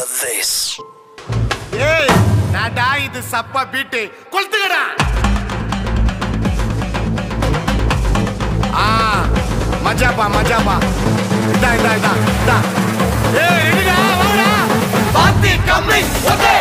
hear this. ஏய் நாடா இது சப்பா பீட்டு. கொளுத்துக்கடா ஆ மஜாப்பா மஜாபா இதா இதா இதா இதா ஏய் ரெடிடா வாடா. பாத்தி கம்மி ஓகே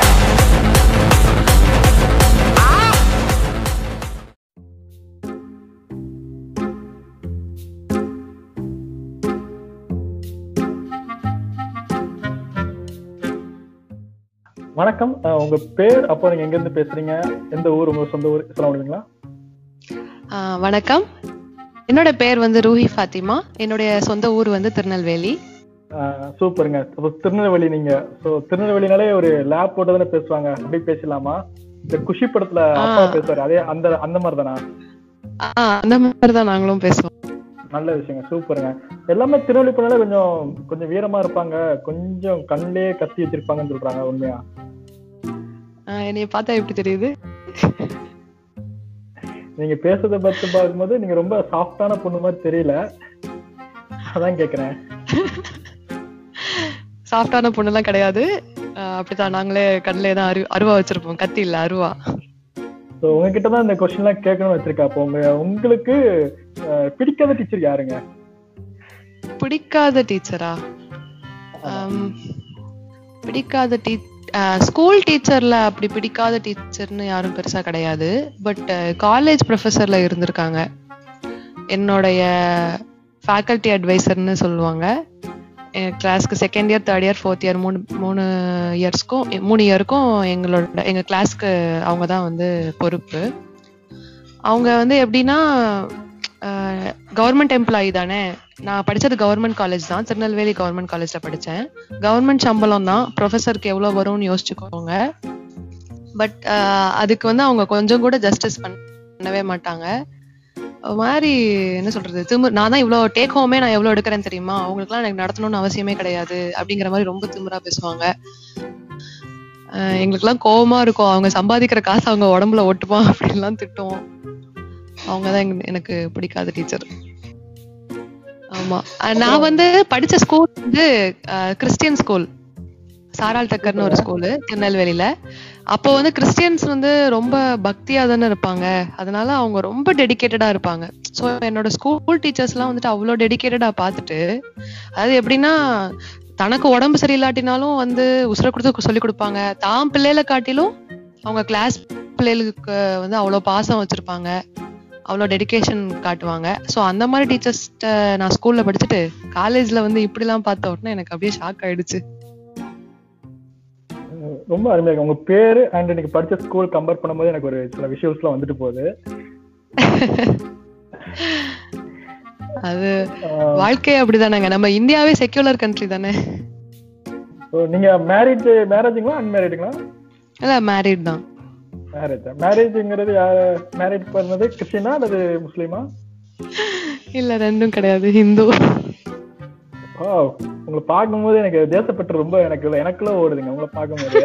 வணக்கம். உங்க பேர் அப்போ நீங்க எங்க இருந்து பேசுறீங்க? எந்த ஊர் உங்க சொந்த ஊர் சொல்ல முடியுங்களா வணக்கம். என்னோட பேர் வந்து ரூஹி ஃபாத்திமா. என்னுடைய சொந்த ஊர் வந்து திருநெல்வேலி. சூப்பருங்க. அப்போ திருநெல்வேலி நீங்க. ஸோ திருநெல்வேலினாலே ஒரு லேப் போட்டு தானே பேசுவாங்க. அப்படி பேசலாமா? இந்த குஷி படத்துல அப்பா. பேசுவாரு. அதே அந்த அந்த மாதிரி தானா அந்த மாதிரி தான் நாங்களும் பேசுவோம். நல்ல விஷயங்க சூப்பருங்க. எல்லாமே திருநெல்வேலி போனாலே கொஞ்சம் கொஞ்சம் வீரமா இருப்பாங்க. கொஞ்சம் கண்ணிலே கத்தி வச்சிருப்பாங்கன்னு சொல்றாங்க உண்மையா? என்னைய பார்த்தா எப்படி தெரியுது? நீங்க பேசுறத பத்தி பார்க்கும்போது நீங்க ரொம்ப சாஃப்டான பொண்ணு மாதிரி தெரியல. அதான் கேக்குறேன். சாஃப்டான பொண்ணுலாம் கிடையாது. அப்படிதான் நாங்களே கண்ணிலே தான் அரு அருவா வச்சிருப்போம். கத்தி இல்ல அருவா. ஸோ உங்ககிட்ட தான் இந்த கொஸ்டின்லாம் கேட்கணும்னு வச்சிருக்கா அப்போ உங்க உங்களுக்கு பிடிக்காத டீச்சர் யாருங்க? பிடிக்காத டீச்சரா பிடிக்காத டீ ஸ்கூல் டீச்சர்ல அப்படி பிடிக்காத டீச்சர்னு யாரும் பெருசா கிடையாது. பட் காலேஜ் ப்ரொஃபஸர்ல இருந்திருக்காங்க. என்னுடைய ஃபேக்கல்டி அட்வைசர்னு சொல்லுவாங்க. கிளாஸ்க்கு second year third year fourth year மூணு மூணு இயர்ஸ்க்கும் மூணு இயருக்கும் எங்களோட எங்க கிளாஸ்க்கு அவங்க தான் வந்து பொறுப்பு. அவங்க வந்து எப்படின்னா கவர்மெண்ட் எம்ப்ளாயி தானே? நான் படிச்சது கவர்மெண்ட் காலேஜ் தான். திருநெல்வேலி கவர்மெண்ட் காலேஜ்ல படிச்சேன். கவர்மெண்ட் சம்பளம் தான். ப்ரொஃபஸருக்கு எவ்வளவு வரும்னு யோசிச்சுக்கோங்க. பட் அதுக்கு வந்து அவங்க கொஞ்சம் கூட ஜஸ்டிஸ் பண்ணவே மாட்டாங்க. மாதிரி என்ன சொல்றது திமு நான் தான் இவ்வளோ டேக் ஹோமே நான் எவ்வளோ எடுக்கிறேன் தெரியுமா? அவங்களுக்குலாம் எனக்கு நடத்தணும்னு அவசியமே கிடையாது. அப்படிங்கிற மாதிரி ரொம்ப திமுறா பேசுவாங்க. எங்களுக்குலாம் கோவமா இருக்கும். அவங்க சம்பாதிக்கிற காசு அவங்க உடம்புல ஒட்டுமா அப்படின்லாம் திட்டுவோம். அவங்க தான் எனக்கு பிடிக்காத டீச்சர் ஆமா. நான் வந்து படிச்ச ஸ்கூல் வந்து கிறிஸ்டியன் ஸ்கூல் சாரால் தக்கர்னு ஒரு ஸ்கூலு திருநெல்வேலியில. அப்போ வந்து கிறிஸ்டியன்ஸ் வந்து ரொம்ப பக்தியா தானே இருப்பாங்க. அதனால அவங்க ரொம்ப டெடிகேட்டடா இருப்பாங்க. ஸோ என்னோட ஸ்கூல் டீச்சர்ஸ் எல்லாம் வந்துட்டு அவ்வளோ டெடிகேட்டடா பார்த்துட்டு அதாவது எப்படின்னா தனக்கு உடம்பு சரியில்லாட்டினாலும் வந்து உசுர கொடுத்து சொல்லி கொடுப்பாங்க. தான் பிள்ளைகளை காட்டிலும் அவங்க கிளாஸ் பிள்ளைகளுக்கு வந்து அவ்வளோ பாசம் வச்சிருப்பாங்க. அவ்வளோ டெடிகேஷன் காட்டுவாங்க. ஸோ அந்த மாதிரி டீச்சர்ஸ்ட நான் ஸ்கூல்ல படிச்சுட்டு காலேஜ்ல வந்து இப்படிலாம் பார்த்த உடனே எனக்கு அப்படியே ஷாக் ஆயிடுச்சு. ரொம்ப அருமையா இருக்கு. உங்க பேரு அண்ட் நீங்க படிச்ச ஸ்கூல் கம்பேர் பண்ணும்போது எனக்கு ஒரு சில விஷயம்ஸ்லாம் வந்துட்டு போகுது. அது வாழ்க்கையே அப்படிதானேங்க. நம்ம இந்தியாவே செக்யூலர் கண்ட்ரி தானே. நீங்க மேரேஜ் மேரேஜுங்களா அன்மேரேஜுங்களா இல்ல மேரிட் தான். மேரேஜ் மேரேஜ்ங்கிறது யார் மேரேஜ் பண்ணது கிறிஸ்டினா அல்லது முஸ்லீமா? இல்ல ரெண்டும் கிடையாது ஹிந்து. ஓ உங்களை பார்க்கும்போது எனக்கு தேசப்பற்று ரொம்ப எனக்கு எனக்குள்ள ஓடுதுங்க உங்களை பார்க்கும்போது.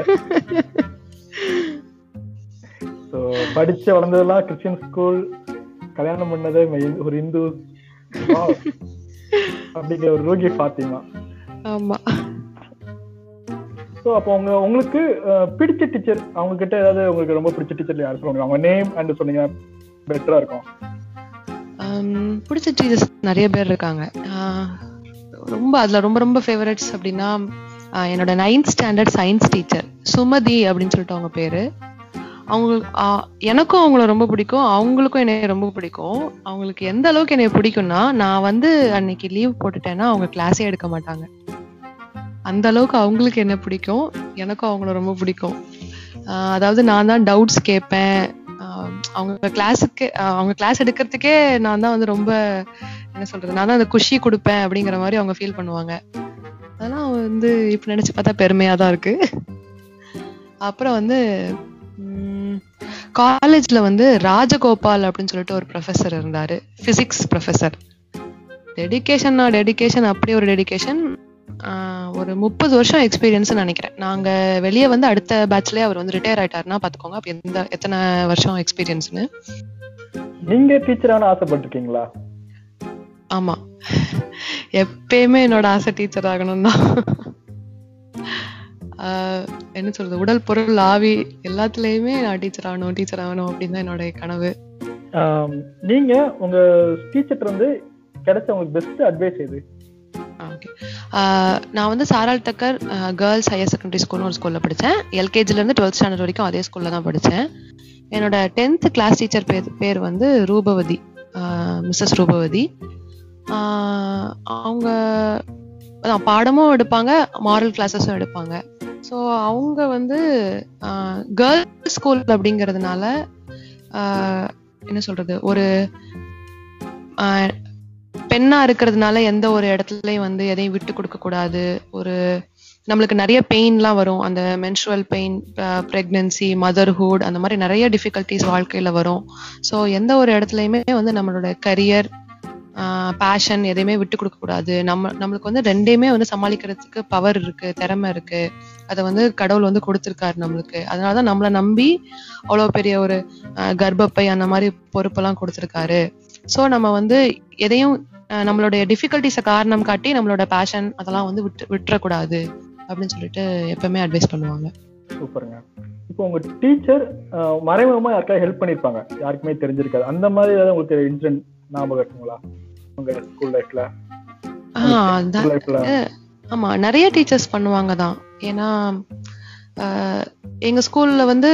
ஸோ படிச்சு வளர்ந்ததெல்லாம் கிறிஸ்டியன் ஸ்கூல் கல்யாணம் பண்ணது ஒரு இந்து. அப்படிங்கிற ஒரு ரோகி ஃபாத்திமா. ஆமா. ஸோ அப்போ உங்க உங்களுக்கு பிடிச்ச டீச்சர் அவங்க கிட்ட ஏதாவது உங்களுக்கு ரொம்ப பிடிச்ச டீச்சர் யார் சொல்லுங்க அவங்க நேம் அண்ட் சொன்னீங்க பெட்டரா இருக்கும். பிடிச்ச டீச்சர்ஸ் நிறைய பேர் இருக்காங்க. ஆஹ் ரொம்ப அதுல ரொம்ப ரொம்ப ஃபேவரட்ஸ் அப்படின்னா என்னோட ninth standard science teacher Sumathi அப்படின்னு சொல்லிட்டு அவங்க பேரு. அவங்களுக்கு எனக்கும் அவங்கள ரொம்ப பிடிக்கும். அவங்களுக்கும் என்னைய ரொம்ப பிடிக்கும். அவங்களுக்கு எந்த அளவுக்கு என்னைய பிடிக்கும்னா நான் வந்து அன்னைக்கு லீவ் போட்டுட்டேன்னா அவங்க கிளாஸே எடுக்க மாட்டாங்க. அந்த அளவுக்கு அவங்களுக்கு என்ன பிடிக்கும்? எனக்கும் அவங்கள ரொம்ப பிடிக்கும். அதாவது நான் தான் டவுட்ஸ் கேட்பேன். அவங்க கிளாஸுக்கு அவங்க கிளாஸ் எடுக்கிறதுக்கே நான் தான் வந்து ரொம்ப என்ன சொல்றது நான் தான் அந்த குஷி கொடுப்பேன் அப்படிங்கிற மாதிரி அவங்க ஃபீல் பண்ணுவாங்க. அதெல்லாம் வந்து இப்போ நினச்சி பார்த்தா பெருமையாக தான் இருக்கு. அப்புறம் வந்து காலேஜ்ல வந்து ராஜகோபால் அப்படின்னு சொல்லிட்டு ஒரு ப்ரொஃபசர் இருந்தார். ஃபிசிக்ஸ் ப்ரொஃபசர் டெடிகேஷன்னா டெடிகேஷன் அப்படி ஒரு டெடிகேஷன் ஒரு முப்பது வருஷம் எக்ஸ்பீரியன்ஸ் நினைக்கிறேன். நாங்க வெளியே வந்து அடுத்த பேட்ச்லயே அவர் வந்து ரிட்டையர் ஆயிட்டாருன்னா பாத்துக்கோங்க அப்ப எந்த எத்தனை வருஷம் எக்ஸ்பீரியன்ஸ்னு நீங்க டீச்சர் ஆன ஆசைப்பட்டிருக்கீங்களா? ஆமா. எப்பயுமே என்னோட ஆசை டீச்சர் ஆகணும் தான். என்ன சொல்றது? உடல் பொருள் ஆவி எல்லாத்துலயுமே நான் டீச்சர் ஆகணும் டீச்சர் ஆகணும் அப்படின்னு தான் என்னோட கனவு. நீங்க உங்க டீச்சர் வந்து கிடைச்ச உங்களுக்கு பெஸ்ட் அட்வைஸ் எது? நான் வந்து சாரால் தக்கர் கேர்ள்ஸ் ஹையர் செகண்டரி ஸ்கூல்னு ஒரு ஸ்கூலில் படித்தேன் எல்கேஜிலேருந்து டுவெல்த் ஸ்டாண்டர்ட் வரைக்கும் அதே ஸ்கூலில் தான் படித்தேன் என்னோட டென்த்து கிளாஸ் டீச்சர் பேர் பேர் வந்து ரூபவதி. மிஸ்ஸஸ் ரூபவதி. அவங்க அதான் பாடமும் எடுப்பாங்க மாரல் கிளாஸஸும் எடுப்பாங்க. ஸோ அவங்க வந்து கேர்ள்ஸ் ஸ்கூல் அப்படிங்கிறதுனால என்ன சொல்றது ஒரு பெண்ணா இருக்கிறதுனால எந்த ஒரு இடத்துலயும் வந்து எதையும் விட்டு கொடுக்க கூடாது. ஒரு நம்மளுக்கு நிறைய பெயின்லாம் வரும். அந்த மென்சுவல் பெயின் ப்ரெக்னன்சி மதர்ஹுட் அந்த மாதிரி நிறைய டிஃபிகல்ட்டிஸ் வாழ்க்கையில வரும். ஸோ எந்த ஒரு இடத்துலையுமே வந்து நம்மளோட கரியர் பேஷன் எதையுமே விட்டு கொடுக்க கூடாது. நம்ம நம்மளுக்கு வந்து ரெண்டையுமே வந்து சமாளிக்கிறதுக்கு பவர் இருக்கு திறமை இருக்கு. அதை வந்து கடவுள் வந்து கொடுத்துருக்காரு நம்மளுக்கு. அதனாலதான் நம்மளை நம்பி அவ்வளோ பெரிய ஒரு கர்ப்பப்பை அந்த மாதிரி பொறுப்பெல்லாம் கொடுத்துருக்காரு. ஸோ நம்ம வந்து எதையும் நம்மளுடைய டிஃபிகல்ட்டிஸை காரணம் காட்டி நம்மளோட பேஷன் அதெல்லாம் வந்து விட்டு விட்டுறக்கூடாது அப்படின்னு சொல்லிட்டு எப்பவுமே அட்வைஸ் பண்ணுவாங்க. சூப்பருங்க. இப்போ உங்க டீச்சர் மறைமுகமா யாருக்காவது ஹெல்ப் பண்ணிருப்பாங்க? யாருக்குமே தெரிஞ்சிருக்காது. அந்த மாதிரி ஏதாவது உங்களுக்கு இன்சிடென்ட் ஞாபகம் இருக்குங்களா? உங்க ஸ்கூல் லைஃப்ல ஆமா நிறைய டீச்சர்ஸ் பண்ணுவாங்க தான். ஏன்னா எங்க ஸ்கூல்ல வந்து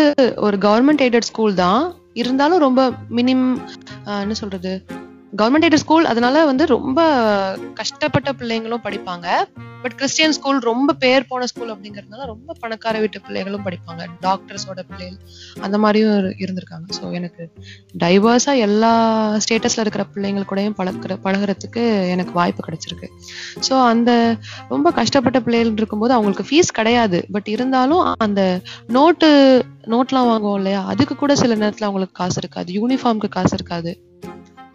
ஒரு கவர்மெண்ட் எய்டட் ஸ்கூல் தான். இருந்தாலும் ரொம்ப மினிம் என்ன சொல்றது கவர்மெண்ட் எய்டட் ஸ்கூல் அதனால வந்து ரொம்ப கஷ்டப்பட்ட பிள்ளைங்களும் படிப்பாங்க. பட் கிறிஸ்டியன் ஸ்கூல் ரொம்ப பேர் போன ஸ்கூல் அப்படிங்கறதுனால ரொம்ப பணக்கார வீட்டு பிள்ளைகளும் படிப்பாங்க. டாக்டர்ஸோட பிள்ளைகள் அந்த மாதிரியும் இருந்திருக்காங்க. ஸோ எனக்கு டைவர்ஸா எல்லா ஸ்டேட்டஸ்ல இருக்கிற பிள்ளைங்கள் கூடயும் பழக்கிற பழகுறதுக்கு எனக்கு வாய்ப்பு கிடைச்சிருக்கு. ஸோ அந்த ரொம்ப கஷ்டப்பட்ட பிள்ளைகள் இருக்கும்போது அவங்களுக்கு ஃபீஸ் கிடையாது. பட் இருந்தாலும் அந்த நோட்டு நோட்லாம் வாங்குவோம் இல்லையா? அதுக்கு கூட சில நேரத்துல அவங்களுக்கு காசு இருக்காது. யூனிஃபார்ம்க்கு காசு இருக்காது.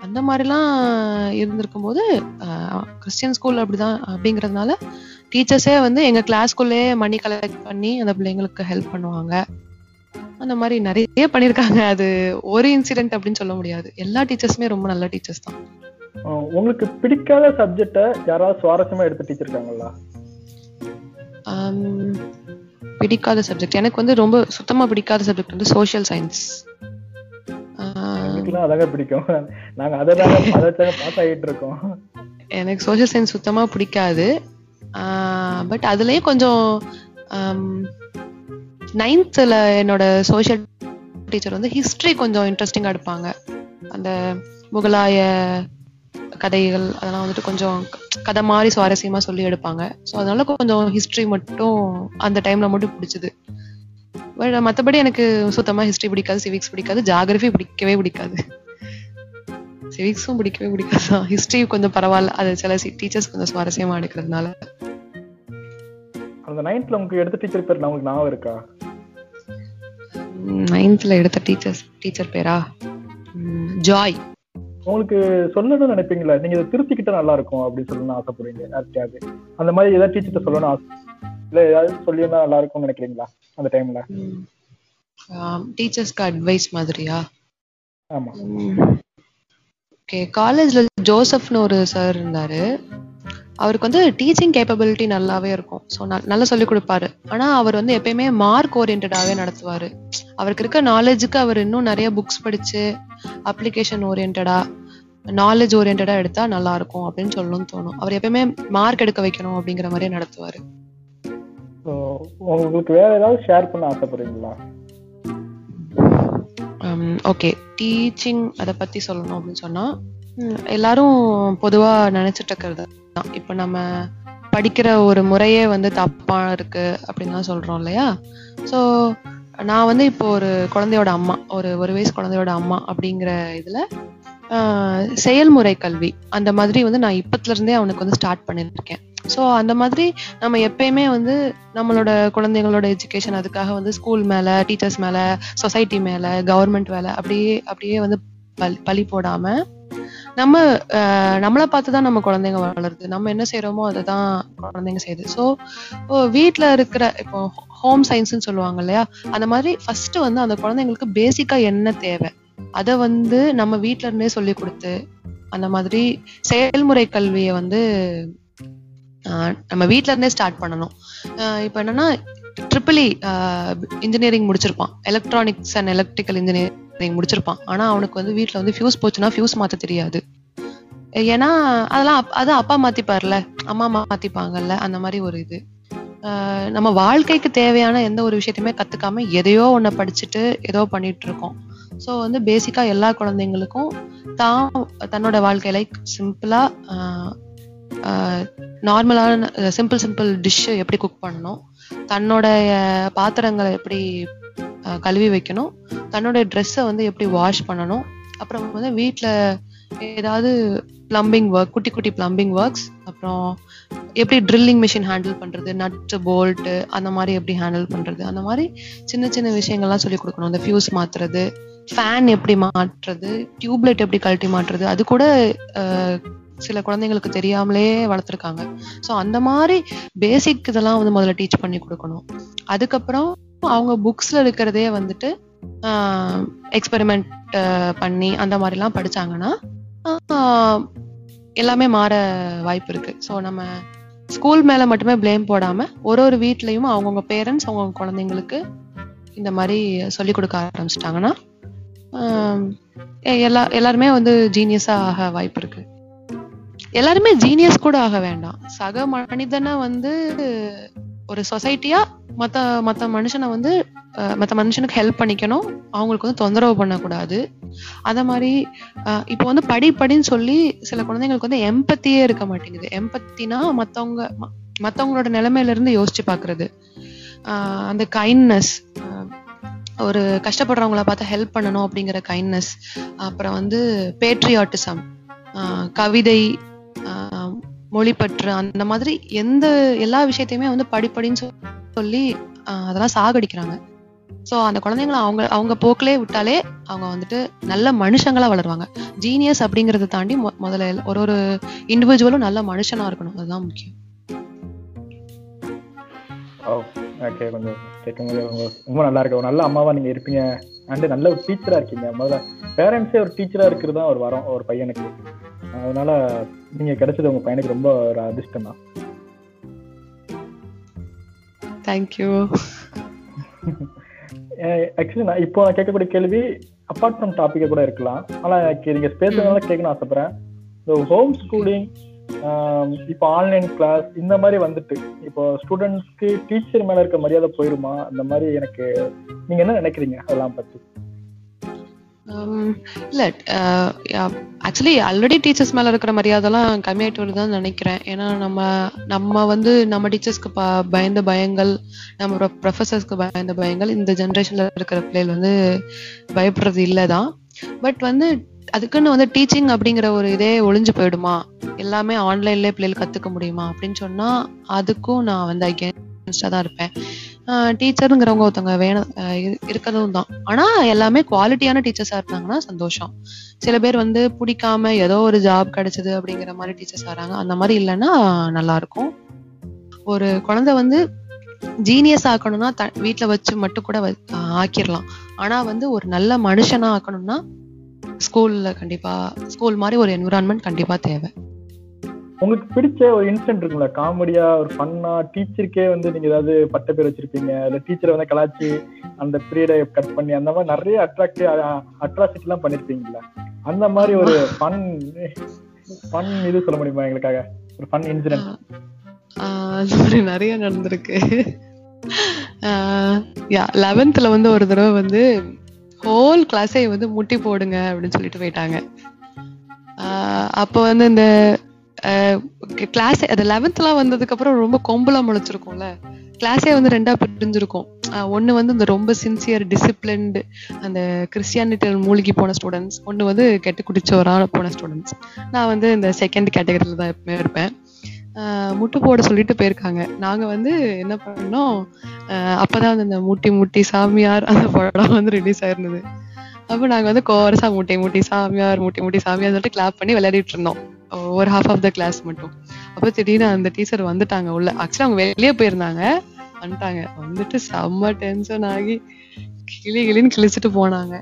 அந்த மாதிரிலாம் இருந்திருக்கும் போது கிறிஸ்டியன் ஸ்கூல் அப்படிதான் அப்படிங்கறதுனால டீச்சர்ஸே வந்து எங்க கிளாஸ்க்குள்ளேயே மணி கலெக்ட் பண்ணி அந்த பிள்ளைங்களுக்கு ஹெல்ப் பண்ணுவாங்க. அந்த மாதிரி நிறைய பண்ணிருக்காங்க அது ஒரு இன்சிடென்ட் அப்படின்னு சொல்ல முடியாது. எல்லா டீச்சர்ஸுமே ரொம்ப நல்ல டீச்சர்ஸ் தான். உங்களுக்கு பிடிக்காத சப்ஜெக்ட யாராவது சுவாரஸ்யமா எடுத்து டீச்சர் இருக்காங்களா பிடிக்காத சப்ஜெக்ட் எனக்கு வந்து ரொம்ப சுத்தமா பிடிக்காத சப்ஜெக்ட் வந்து சோஷியல் சயின்ஸ் அதாங்க பிடிக்கும். நாங்க அதை தாங்க அதை தாங்க பாஸ் ஆகிட்டு இருக்கோம். எனக்கு சோஷியல் சயின்ஸ் சுத்தமா பிடிக்காது. பட் அதுலயும் கொஞ்சம் நைன்த்தில் என்னோட சோஷியல் டீச்சர் வந்து ஹிஸ்டரி கொஞ்சம் இன்ட்ரெஸ்டிங்கா எடுப்பாங்க. அந்த முகலாய கதைகள் அதெல்லாம் வந்துட்டு கொஞ்சம் கதை மாதிரி சுவாரஸ்யமா சொல்லி எடுப்பாங்க. ஸோ அதனால கொஞ்சம் ஹிஸ்டரி மட்டும் அந்த டைம்ல மட்டும் பிடிச்சது. பட் மற்றபடி எனக்கு சுத்தமா ஹிஸ்டரி பிடிக்காது சிவிக்ஸ் பிடிக்காது ஜாகிரபி பிடிக்கவே பிடிக்காது. சிவிக்ஸும் பிடிக்கவே பிடிக்காது. ஹிஸ்டரி கொஞ்சம் பரவாயில்ல. அது சில டீச்சர்ஸ் கொஞ்சம் சுவாரஸ்யமா எடுக்கிறதுனால. அந்த நைன்த்ல உங்களுக்கு எடுத்த டீச்சர் பேர் உங்களுக்கு ஞாபகம் இருக்கா? நைன்த்ல எடுத்த டீச்சர்ஸ் டீச்சர் பேரா? ஜாய் உங்களுக்கு சொல்லணும்னு நினைப்பீங்களா நீங்க இதை திருத்திக்கிட்டா நல்லா இருக்கும் அப்படின்னு சொல்லணும்னு ஆசைப்படுறீங்க யார்கிட்டயாவது அந்த மாதிரி ஏதாவது டீச்சர்கிட்ட சொல்லணும்னு ஆசை இல்ல ஏதாவது சொல்லியிருந்தா நல்லா இருக்கும்னு நினைக்கிறீங்களா அந்த டைம்ல டீச்சர்ஸ்க்கு அட்வைஸ் மாதிரியா? ஆமா. ஓகே காலேஜ்ல ஜோசப்னு ஒரு சார் இருந்தாரு. அவருக்கு வந்து டீச்சிங் கேப்பபிலிட்டி நல்லாவே இருக்கும். ஸோ நல்லா சொல்லி கொடுப்பாரு. ஆனா அவர் வந்து எப்பயுமே மார்க் ஓரியன்டாவே நடத்துவாரு. அவருக்கு இருக்க நாலேஜுக்கு அவர் இன்னும் நிறைய புக்ஸ் படிச்சு அப்ளிகேஷன் ஓரியன்டா நாலேஜ் ஓரியன்டா எடுத்தா நல்லா இருக்கும் அப்படின்னு சொல்லணும்னு தோணும். அவர் எப்பயுமே மார்க் எடுக்க வைக்கணும் அப்படிங்கிற மாதிரியே நடத்துவாரு. உங்களுக்கு வேற ஏதாவது ஷேர் பண்ண ஆசைப்படுறீங்களா? ஓகே டீச்சிங் அதை பத்தி சொல்லணும் அப்படின்னு சொன்னா எல்லாரும் பொதுவா நினைச்சிட்டு இருக்கிறது தான். இப்போ நம்ம படிக்கிற ஒரு முறையே வந்து தப்பா இருக்கு அப்படின்லாம் சொல்றோம் இல்லையா? ஸோ நான் வந்து இப்போ ஒரு குழந்தையோட அம்மா ஒரு ஒரு வயசு குழந்தையோட அம்மா அப்படிங்கிற இதுல ஆஹ், செயல்முறை கல்வி அந்த மாதிரி வந்து நான் இப்பத்துல இருந்தே அவனுக்கு வந்து ஸ்டார்ட் பண்ணிருக்கேன் ஸோ அந்த மாதிரி நம்ம எப்பயுமே வந்து நம்மளோட குழந்தைங்களோட எஜுகேஷன் அதுக்காக வந்து ஸ்கூல் மேல டீச்சர்ஸ் மேல சொசைட்டி மேல கவர்மெண்ட் வேலை அப்படியே அப்படியே வந்து பலி பழி போடாம நம்ம நம்மளை பார்த்து தான் நம்ம குழந்தைங்க வளருது. நம்ம என்ன செய்யறோமோ அதை தான் குழந்தைங்க செய்யுது. ஸோ வீட்டில் இருக்கிற இப்போ ஹோம் சயின்ஸ்னு சொல்லுவாங்க இல்லையா? அந்த மாதிரி ஃபர்ஸ்ட் வந்து அந்த குழந்தைங்களுக்கு பேசிக்கா என்ன தேவை? அதை வந்து நம்ம வீட்டில இருந்தே சொல்லி கொடுத்து அந்த மாதிரி செயல்முறை கல்வியை வந்து நம்ம வீட்ல இருந்தே ஸ்டார்ட் பண்ணணும். ஆஹ், இப்போ என்னன்னா ட்ரிபிள் இன்ஜினியரிங் e, முடிச்சிருப்பான். எலக்ட்ரானிக்ஸ் அண்ட் எலக்ட்ரிக்கல் இன்ஜினியரிங் முடிச்சிருப்பான். ஆனா அவனுக்கு வந்து வீட்டில் வந்து ஃபியூஸ் போச்சுன்னா ஃபியூஸ் மாற்ற தெரியாது. ஏன்னா அதெல்லாம் அப்- அது அப்பா மாத்திப்பார்ல அம்மா மாத்திப்பாங்கல்ல அந்த மாதிரி ஒரு இது. ஆஹ் நம்ம வாழ்க்கைக்கு தேவையான எந்த ஒரு விஷயத்தையுமே கத்துக்காம எதையோ ஒண்ண படிச்சுட்டு ஏதோ பண்ணிட்டு இருக்கோம் ஸோ வந்து பேசிக்கா எல்லா குழந்தைங்களுக்கும் தான் தன்னோட வாழ்க்கை லைக் சிம்பிளா நார்மலான சிம்பிள் சிம்பிள் டிஷ்ஷு எப்படி குக் பண்ணணும் தன்னுடைய பாத்திரங்களை எப்படி கழுவி வைக்கணும் தன்னுடைய ட்ரெஸ்ஸை வந்து எப்படி வாஷ் பண்ணணும் அப்புறம் வந்து வீட்டில் ஏதாவது பிளம்பிங் ஒர்க் குட்டி குட்டி பிளம்பிங் ஒர்க்ஸ் அப்புறம் எப்படி ட்ரில்லிங் மிஷின் ஹேண்டில் பண்றது நட்டு போல்ட்டு அந்த மாதிரி எப்படி ஹேண்டில் பண்றது அந்த மாதிரி சின்ன சின்ன விஷயங்கள்லாம் சொல்லி கொடுக்கணும். இந்த ஃபியூஸ் மாற்றுறது ஃபேன் எப்படி மாற்றுறது டியூப்லைட் எப்படி கழட்டி மாற்றுறது அது கூட சில குழந்தைங்களுக்கு தெரியாமலே வளர்த்துருக்காங்க. ஸோ அந்த மாதிரி பேசிக் இதெல்லாம் வந்து முதல்ல டீச் பண்ணி கொடுக்கணும். அதுக்கப்புறம் அவங்க புக்ஸ்ல இருக்கிறதே வந்துட்டு எக்ஸ்பெரிமெண்ட் பண்ணி அந்த மாதிரிலாம் படிச்சாங்கன்னா எல்லாமே மாற வாய்ப்பு இருக்கு. ஸோ நம்ம ஸ்கூல் மேல மட்டுமே பிளேம் போடாம ஒரு ஒரு வீட்லயும் அவங்கவுங்க பேரண்ட்ஸ் அவங்கவுங்க குழந்தைங்களுக்கு இந்த மாதிரி சொல்லி கொடுக்க ஆரம்பிச்சிட்டாங்கன்னா எல்லா எல்லாருமே வந்து ஜீனியஸா ஆக வாய்ப்பு இருக்கு. எல்லாருமே ஜீனியஸ் கூட ஆக வேண்டாம். சக மனிதனை வந்து ஒரு சொசைட்டியா மத்த மத்த மனுஷனை வந்து மத்த மனுஷனுக்கு ஹெல்ப் பண்ணிக்கணும். அவங்களுக்கு வந்து தொந்தரவு பண்ணக்கூடாது. அத மாதிரி இப்போ வந்து படிப்படின்னு சொல்லி சில குழந்தைங்களுக்கு வந்து எம்பத்தியே இருக்க மாட்டேங்குது. எம்பத்தினா மத்தவங்க மத்தவங்களோட நிலைமையில இருந்து யோசிச்சு பாக்குறது. ஆஹ் அந்த கைண்ட்னஸ் ஒரு கஷ்டப்படுறவங்கள பார்த்து ஹெல்ப் பண்ணணும் அப்படிங்கிற கைண்ட்னஸ் அப்புறம் வந்து பேட்ரியாட்டிசம் கவிதை மொழிப்பற்று அந்த மாதிரி எந்த எல்லா விஷயத்தையுமே வந்து படிப்படின்னு சொல்லி அதெல்லாம் சாகடிக்கிறாங்க. ஸோ அந்த குழந்தைங்களை அவங்க அவங்க போக்கிலே விட்டாலே அவங்க வந்துட்டு நல்ல மனுஷங்களா வளருவாங்க. ஜீனியஸ் அப்படிங்கறத தாண்டி முதல்ல ஒரு ஒரு இண்டிவிஜுவலும் நல்ல மனுஷனா இருக்கணும். அதுதான் முக்கியம். ஓ ஓகே கொஞ்சம் கேட்கும்போது ரொம்ப- ரொம்ப நல்லா இருக்கு. ஒரு நல்ல அம்மாவா நீங்க இருப்பீங்க. அண்ட் நல்ல ஒரு டீச்சரா இருக்கீங்க. முதல்ல பேரண்ட்ஸே ஒரு டீச்சரா இருக்கிறது தான் ஒரு வரம் ஒரு பையனுக்கு. அதனால நீங்க கிடைச்சது உங்க பையனுக்கு ரொம்ப ஒரு அதிர்ஷ்டம் தான். தேங்க்யூ ஆக்சுவலி நான் இப்போ நான் கேட்கக்கூடிய கேள்வி அப்பார்ட் ஃப்ரம் டாபிக்கை கூட இருக்கலாம். ஆனா எனக்கு நீங்க பேசுறதுனால கேட்கணும் ஆசைப்படுறேன். இந்த ஹோம் ஸ்கூலிங் இப்போ ஆன்லைன் கிளாஸ் இந்த மாதிரி வந்துட்டு இப்போ ஸ்டூடெண்ட்ஸ்க்கு டீச்சர் மேல இருக்க மரியாதை போயிருமா? அந்த மாதிரி எனக்கு நீங்க என்ன நினைக்கிறீங்க? அதெல்லாம் பத்தி. Um, Um, இல்ல ஆக்சுவலி ஆல்ரெடி டீச்சர்ஸ் மேல இருக்கிற மரியாதைலாம் கம்மியாயிட்டு வருதுன்னு நினைக்கிறேன். ஏன்னா நம்ம நம்ம வந்து நம்ம டீச்சர்ஸ்க்கு பயந்த பயங்கள் நம்ம ப்ரொஃபசர்ஸ்க்கு பயந்த பயங்கள் இந்த ஜென்ரேஷன்ல இருக்கிற பிள்ளைகள் வந்து பயப்படுறது இல்லதான் பட் வந்து அதுக்குன்னு வந்து டீச்சிங் அப்படிங்கிற ஒரு இதே ஒளிஞ்சு போயிடுமா? எல்லாமே ஆன்லைன்லயே பிள்ளைகள் கத்துக்க முடியுமா? அப்படின்னு சொன்னா அதுக்கும் நான் வந்து அகேன்ஸ்டா தான் இருப்பேன். டீச்சருங்கிறவங்க ஒருத்தவங்க வேணும் இருக்கிறதும் இருக்கறதும் தான். ஆனா எல்லாமே குவாலிட்டியான டீச்சர்ஸா இருந்தாங்கன்னா சந்தோஷம். சில பேர் வந்து பிடிக்காம ஏதோ ஒரு ஜாப் கிடைச்சது அப்படிங்கிற மாதிரி டீச்சர்ஸ் வராங்க அந்த மாதிரி இல்லைன்னா நல்லா இருக்கும் ஒரு குழந்தை வந்து ஜீனியஸ் ஆக்கணும்னா த வீட்டில் வச்சு மட்டும் கூட ஆக்கிடலாம் ஆக்கிரலாம். ஆனா வந்து ஒரு நல்ல மனுஷனா ஆக்கணும்னா ஸ்கூல்ல கண்டிப்பா ஸ்கூல் மாதிரி ஒரு என்விரான்மெண்ட் கண்டிப்பா தேவை. உங்களுக்கு பிடிச்ச ஒரு இன்சிடென்ட் இருக்குங்களா காமெடியா ஒரு ஃபன்னா டீச்சருக்கே வந்து நீங்க ஏதாவது பட்ட பேர் வச்சிருப்பீங்க. இல்ல டீச்சரை வந்து கலாச்சி அந்த பீரியடை கட் பண்ணி அந்த மாதிரி நிறைய அட்ராக்டிவ் அட்ராசிட்டி எல்லாம் பண்ணிருப்பீங்களா அந்த மாதிரி ஒரு ஃபன் ஃபன் இது சொல்ல முடியுமா எங்களுக்காக? ஒரு ஃபன் இன்சிடென்ட் மாதிரி நிறைய நடந்திருக்கு. லெவன்த்ல வந்து ஒரு தடவை வந்து ஹோல் கிளாஸே வந்து முட்டி போடுங்க அப்படின்னு சொல்லிட்டு போயிட்டாங்க. அப்போ வந்து இந்த கிளாஸ் அது லெவன்த்லாம் வந்ததுக்கப்புறம் ரொம்ப கொம்புலாம் முளைச்சிருக்கும்ல கிளாஸே வந்து ரெண்டா பிரிஞ்சிருக்கும். ஒன்று ஒண்ணு வந்து இந்த ரொம்ப சின்சியர் டிசிப்ளின்டு அந்த கிறிஸ்டியானிட்டியில் மூழ்கி போன ஸ்டூடெண்ட்ஸ் ஒன்று வந்து கெட்டு குடிச்சவரான போன ஸ்டூடெண்ட்ஸ் நான் வந்து இந்த செகண்ட் கேட்டகரியில் தான் எப்பவுமே இருப்பேன். ஆஹ் முட்டு போட சொல்லிட்டு போயிருக்காங்க. நாங்க வந்து என்ன பண்ணோம்? அப்போதான் அப்பதான் வந்து இந்த முட்டி முட்டி சாமியார் அந்த படம் வந்து ரிலீஸ் ஆயிருந்தது. அப்ப நாங்க வந்து கோரசா முட்டி மூட்டை சாமியார் முட்டி மூட்டை சாமியார் சொல்லிட்டு கிளாப் பண்ணி விளையாடிட்டு இருந்தோம். ஒரு ஹாஃப் ஆஃப் த கிளாஸ் மட்டும். அப்ப திடீர்னு அந்த டீச்சர் வந்துட்டாங்க உள்ள. ஆக்சுவலி அவங்க வெளியே போயிருந்தாங்க. வந்துட்டாங்க. வந்துட்டு செம்ம டென்ஷன் ஆகி கிளி கிளின்னு கிழிச்சிட்டு போனாங்க.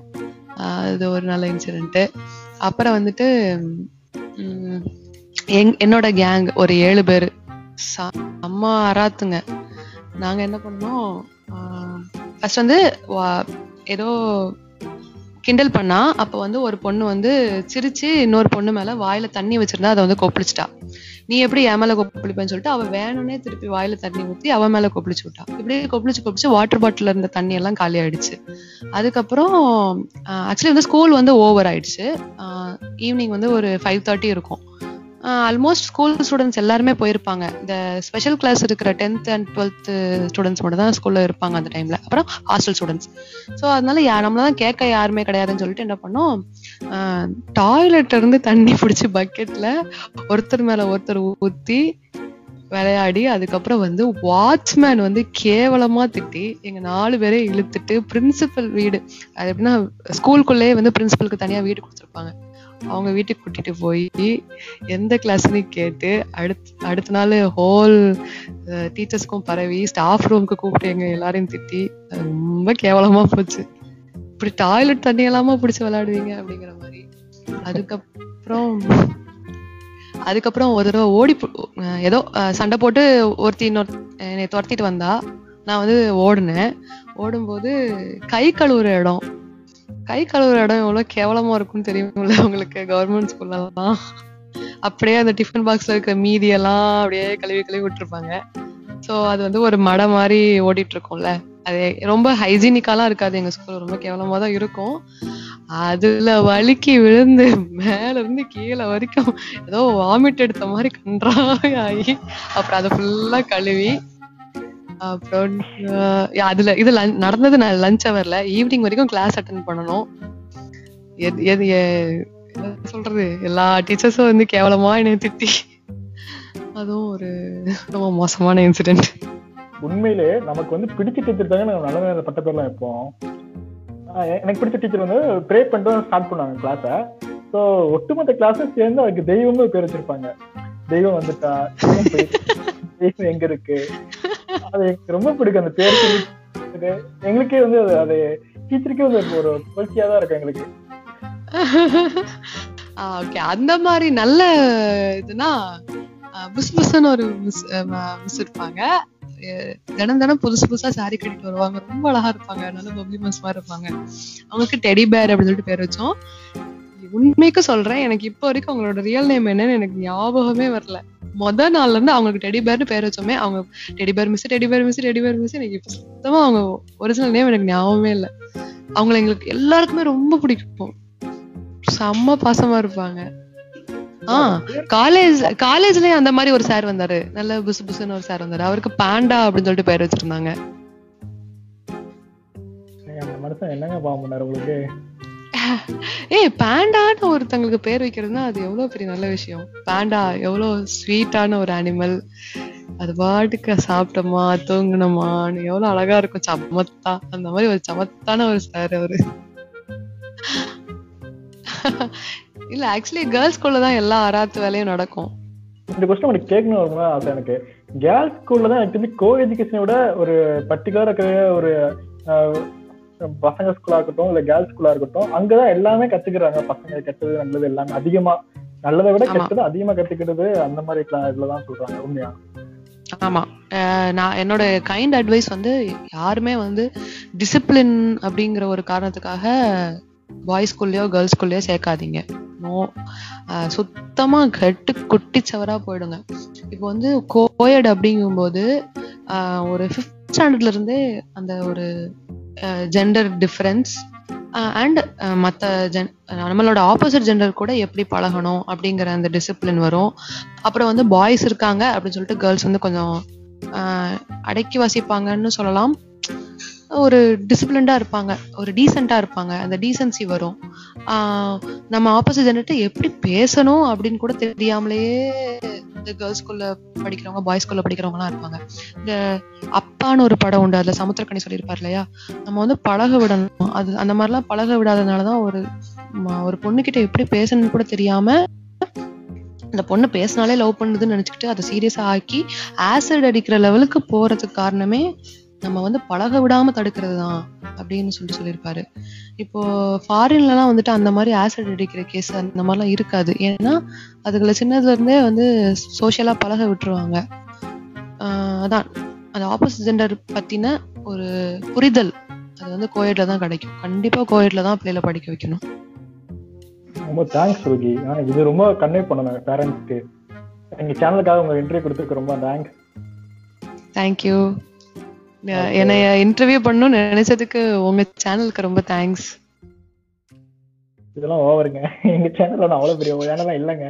அது ஒரு நல்ல இன்சிடென்ட் அப்புறம் வந்துட்டு எங் என்னோட கேங் ஒரு ஏழு பேர். செம்ம அராத்துங்க நாங்க என்ன பண்ணோம் ஃபர்ஸ்ட் வந்து ஏதோ கிண்டல் பண்ணா அப்ப வந்து ஒரு பொண்ணு வந்து சிரிச்சு இன்னொரு பொண்ணு மேல வாயில தண்ணி வச்சிருந்தா அதை வந்து கொப்பளிச்சிட்டா. நீ எப்படி என் மேல கொப்பளிப்பேன்னு சொல்லிட்டு அவ வேணும்னே திருப்பி வாயில தண்ணி ஊத்தி அவ மேல கொப்பளிச்சு விட்டா. இப்படியே கொப்பளிச்சு கொப்பளிச்சு வாட்டர் பாட்டில் இருந்த தண்ணி எல்லாம் காலி ஆயிடுச்சு. அதுக்கப்புறம் ஆக்சுவலி வந்து ஸ்கூல் வந்து ஓவர் ஆயிடுச்சு. ஈவினிங் வந்து ஒரு ஃபைவ் தேர்ட்டி இருக்கும். ஆல்மோஸ்ட் ஸ்கூல் ஸ்டூடெண்ட்ஸ் எல்லாருமே போயிருப்பாங்க. இந்த ஸ்பெஷல் கிளாஸ் இருக்கிற டென்த் அண்ட் டுவெல்த் ஸ்டூடெண்ட்ஸ் மட்டும் தான் ஸ்கூல்ல இருப்பாங்க அந்த டைம்ல அப்புறம் ஹாஸ்டல் ஸ்டூடெண்ட்ஸ் ஸோ அதனால யா நம்மள தான் கேட்க யாருமே கிடையாதுன்னு சொல்லிட்டு என்ன பண்ணோம்? டாய்லெட்ல இருந்து தண்ணி பிடிச்சி பக்கெட்ல ஒருத்தர் மேல ஒருத்தர் ஊத்தி விளையாடி அதுக்கப்புறம் வந்து வாட்ச்மேன் வந்து கேவலமா திட்டி எங்க நாலு பேரை இழுத்துட்டு பிரின்சிபல் வீடு அது எப்படின்னா ஸ்கூலுக்குள்ளேயே வந்து பிரின்சிபலுக்கு தனியா வீடு கொடுத்துருப்பாங்க. அவங்க வீட்டுக்கு கூட்டிட்டு போய் எந்த கிளாஸ்னு கேட்டு அடுத்து அடுத்த நாள் ஹோல் டீச்சர்ஸ்க்கும் பரவி ஸ்டாஃப் ரூமுக்கு கூப்பிட்டு எங்க எல்லாரையும் திட்டி ரொம்ப கேவலமா போச்சு. இப்படி டாய்லெட் தண்ணி எல்லாமா பிடிச்சி விளையாடுவீங்க அப்படிங்கிற மாதிரி. அதுக்கப்புறம் அதுக்கப்புறம் ஒரு தடவை ஓடி அஹ் ஏதோ சண்டை போட்டு ஒருத்தி இன்னொரு என்னை துரத்திட்டு வந்தா நான் வந்து ஓடினேன். ஓடும்போது கை கழுவுற இடம். கை கழுவுற இடம் எவ்வளவு கேவலமா இருக்கும்னு தெரியும்ல உங்களுக்கு கவர்மெண்ட் ஸ்கூல்லலாம் அப்படியே அந்த டிஃபன் பாக்ஸ்ல இருக்கிற மீதி எல்லாம் அப்படியே கழுவி கழுவி விட்டுருப்பாங்க. சோ அது வந்து ஒரு மடை மாதிரி ஓடிட்டு இருக்கும்ல. அது ரொம்ப ஹைஜீனிக்காலாம் இருக்காது எங்க ஸ்கூல் ரொம்ப கேவலமா தான் இருக்கும். அதுல வழுக்கி விழுந்து மேல இருந்து கீழே வரைக்கும் ஏதோ வாமிட் எடுத்த மாதிரி கன்றாய் ஆகி அப்புறம் அதை ஃபுல்லா கழுவி அப்புறம் அதுல இது நடந்தது நடந்தது லஞ்ச் ஹவர்ல ஈவினிங் வரைக்கும் கிளாஸ் அட்டன் பண்ணணும். எது எது சொல்றது? எல்லா டீச்சர்ஸும் வந்து கேவலமா என்னை திட்டி. அதுவும் ஒரு ரொம்ப மோசமான இன்சிடென்ட் உண்மையிலே நமக்கு வந்து பிடிச்ச டீச்சர் தாங்க நாங்கள் நல்ல நேரம் பட்ட பேர்லாம் வைப்போம். எனக்கு பிடிச்ச டீச்சர் வந்து ப்ரே பண்ணிட்டு ஸ்டார்ட் பண்ணாங்க கிளாஸை ஸோ ஒட்டுமொத்த கிளாஸும் சேர்ந்து அதுக்கு தெய்வம்னு பேர் வச்சிருப்பாங்க. தெய்வம் வந்துட்டா தெய்வம் எங்க இருக்கு? அது எனக்கு ரொம்ப பிடிக்கும். அந்த பேர் எங்களுக்கே வந்து அது அது டீச்சருக்கே வந்து ஒரு புகழ்ச்சியா தான் இருக்கும் எங்களுக்கு. ஓகே அந்த மாதிரி நல்ல இதுனா புஸ் புஸ்ன்னு ஒரு மிஸ் மிஸ் இருப்பாங்க. தினம் தினம் புதுசு புதுசா சாரி கட்டிட்டு வருவாங்க. ரொம்ப அழகா இருப்பாங்க. நல்ல பப்ளி மிஸ் மாதிரி இருப்பாங்க. அவங்களுக்கு டெடி பேர் அப்படின்னு சொல்லிட்டு பேர் வச்சோம். உண்மைக்கு சொல்றேன் எனக்கு இப்போ வரைக்கும் அவங்களோட ரியல் நேம் என்னன்னு எனக்கு ஞாபகமே வரல. மொத நாள்ல இருந்து அவங்களுக்கு டெடி பேர்னு பேர் வச்சோமே அவங்க teddy bear miss teddy bear miss teddy bear miss எனக்கு சுத்தமா அவங்க ஒரிஜினல் நேம் எனக்கு ஞாபகமே இல்லை. அவங்கள எங்களுக்கு எல்லாருக்குமே ரொம்ப பிடிக்கும். செம்ம பாசமா இருப்பாங்க. ஆஹ் காலேஜ் காலேஜ்லயும் அந்த மாதிரி ஒரு சார் வந்தாரு. நல்ல புசு புசுன்னு ஒரு சார் வந்தாரு. அவருக்கு பாண்டா அப்படின்னு சொல்லிட்டு பேர் வச்சிருந்தாங்க. என்னங்க பாம்பு உங்களுக்கு? ஏய் பாண்டான்னு ஒருத்தங்களுக்கு பேர் வைக்கிறதுனா அது எவ்வளவு பெரிய நல்ல விஷயம். பாண்டா எவ்வளவு ஸ்வீட்டான ஒரு அனிமல் அது பாட்டுக்கு சாப்பிட்டோமா தூங்கினோமான்னு எவ்வளவு அழகா இருக்கும். சமத்தா அந்த மாதிரி ஒரு சமத்தான ஒரு சார் அவரு. இல்ல ஆக்சுவலி கேர்ள்ஸ் ஸ்கூல்ல தான் எல்லா அராத்து வேலையும் நடக்கும். இந்த கொஸ்டின் எனக்கு கேட்கணும் ரொம்ப ஆசை எனக்கு. கேர்ள்ஸ் ஸ்கூல்ல தான் எனக்கு கோ எஜுகேஷனை விட ஒரு பர்டிகுலர் இருக்கிற ஒரு ஆஹ், பசங்க ஸ்கூலா இருக்கட்டும் இல்ல கேர்ள்ஸ் ஸ்கூலா இருக்கட்டும் அங்கதான் எல்லாமே கத்துக்கிறாங்க. பசங்க கெட்டது நல்லது எல்லாமே அதிகமா. நல்லதை விட. கெட்டது அதிகமா கத்துக்கிறது அந்த மாதிரி இதுலதான் சொல்றாங்க உண்மையா? ஆமா. நான் என்னோட கைண்ட் அட்வைஸ் வந்து யாருமே வந்து டிசிப்ளின் அப்படிங்கிற ஒரு காரணத்துக்காக பாய்ஸ் ஸ்கூல்லயோ கேர்ள்ஸ் ஸ்கூல்லயோ சேர்க்காதீங்க. நோ சுத்தமா கெட்டு குட்டிச்சவரா போயிடுங்க. இப்போ வந்து கோயட் அப்படிங்கும்போது ஆஹ் ஒரு ஃபிஃப்த் ஸ்டாண்டர்ட்ல இருந்தே அந்த ஒரு ஜெண்டர் டிஃப்ரென்ஸ் அண்ட் மற்ற ஜென் நம்மளோட ஆப்போசிட் ஜெண்டர் கூட எப்படி பழகணும் அப்படிங்கிற அந்த டிசிப்ளின் வரும். அப்புறம் வந்து பாய்ஸ் இருக்காங்க அப்படின்னு சொல்லிட்டு கேர்ள்ஸ் வந்து கொஞ்சம் ஆஹ் அடக்கி வசிப்பாங்கன்னு சொல்லலாம். ஒரு டிசிப்ளின்டா இருப்பாங்க. ஒரு டீசெண்டா இருப்பாங்க. அந்த டீசென்சி வரும். ஆஹ் நம்ம ஆப்போசிட் ஜெண்டர்ட்ட எப்படி பேசணும் அப்படின்னு கூட தெரியாமலேயே இந்த கேர்ள்ஸ் படிக்கிறவங்க பாய்ஸ்குள்ள ஸ்கூல்ல படிக்கிறவங்கலாம் இருப்பாங்க. இந்த அப்பான்னு ஒரு படம் உண்டு. அதுல சமுத்திரக்கணி சொல்லியிருப்பார் இல்லையா? நம்ம வந்து பழக விடணும். அது அந்த மாதிரிலாம் பழக விடாததுனாலதான் ஒரு ஒரு பொண்ணுகிட்ட எப்படி பேசணும்னு கூட தெரியாம அந்த பொண்ணு பேசினாலே லவ் பண்ணுதுன்னு நினைச்சுக்கிட்டு அதை சீரியஸா ஆக்கி ஆசிட் அடிக்கிற லெவலுக்கு போறதுக்கு காரணமே நம்ம வந்து பழக விடாம தடுக்கிறது தான் அப்படின்னு சொல்லிட்டு சொல்லியிருப்பாரு. இப்போ ஃபாரின்லலாம் வந்துட்டு அந்த மாதிரி ஆசிட் அடிக்கிற கேஸ் அந்த மாதிரிலாம் இருக்காது. ஏன்னா அதுகளை சின்னதுல இருந்தே வந்து சோஷியலா பழக விட்டுருவாங்க. அதான். அந்த ஆப்போசிட் ஜெண்டர் பத்தின ஒரு புரிதல் அது வந்து கோயட்ல தான் கிடைக்கும். கண்டிப்பா கோயட்ல தான் பிள்ளைல படிக்க வைக்கணும். ரொம்ப தேங்க்ஸ் ரோகி இது ரொம்ப கன்வே பண்ணணும் பேரண்ட்ஸ்க்கு எங்க சேனலுக்காக உங்க இன்டர்வியூ கொடுத்ததுக்கு ரொம்ப தேங்க்ஸ் தேங்க்யூ என்னைய இன்டர்வியூ பண்ணணும்னு நினைச்சதுக்கு உங்க சேனலுக்கு ரொம்ப தேங்க்ஸ் இதெல்லாம் ஓவருங்க எங்க சேனல்ல நான் அவ்வளவு பெரிய சேனலாம் இல்லைங்க.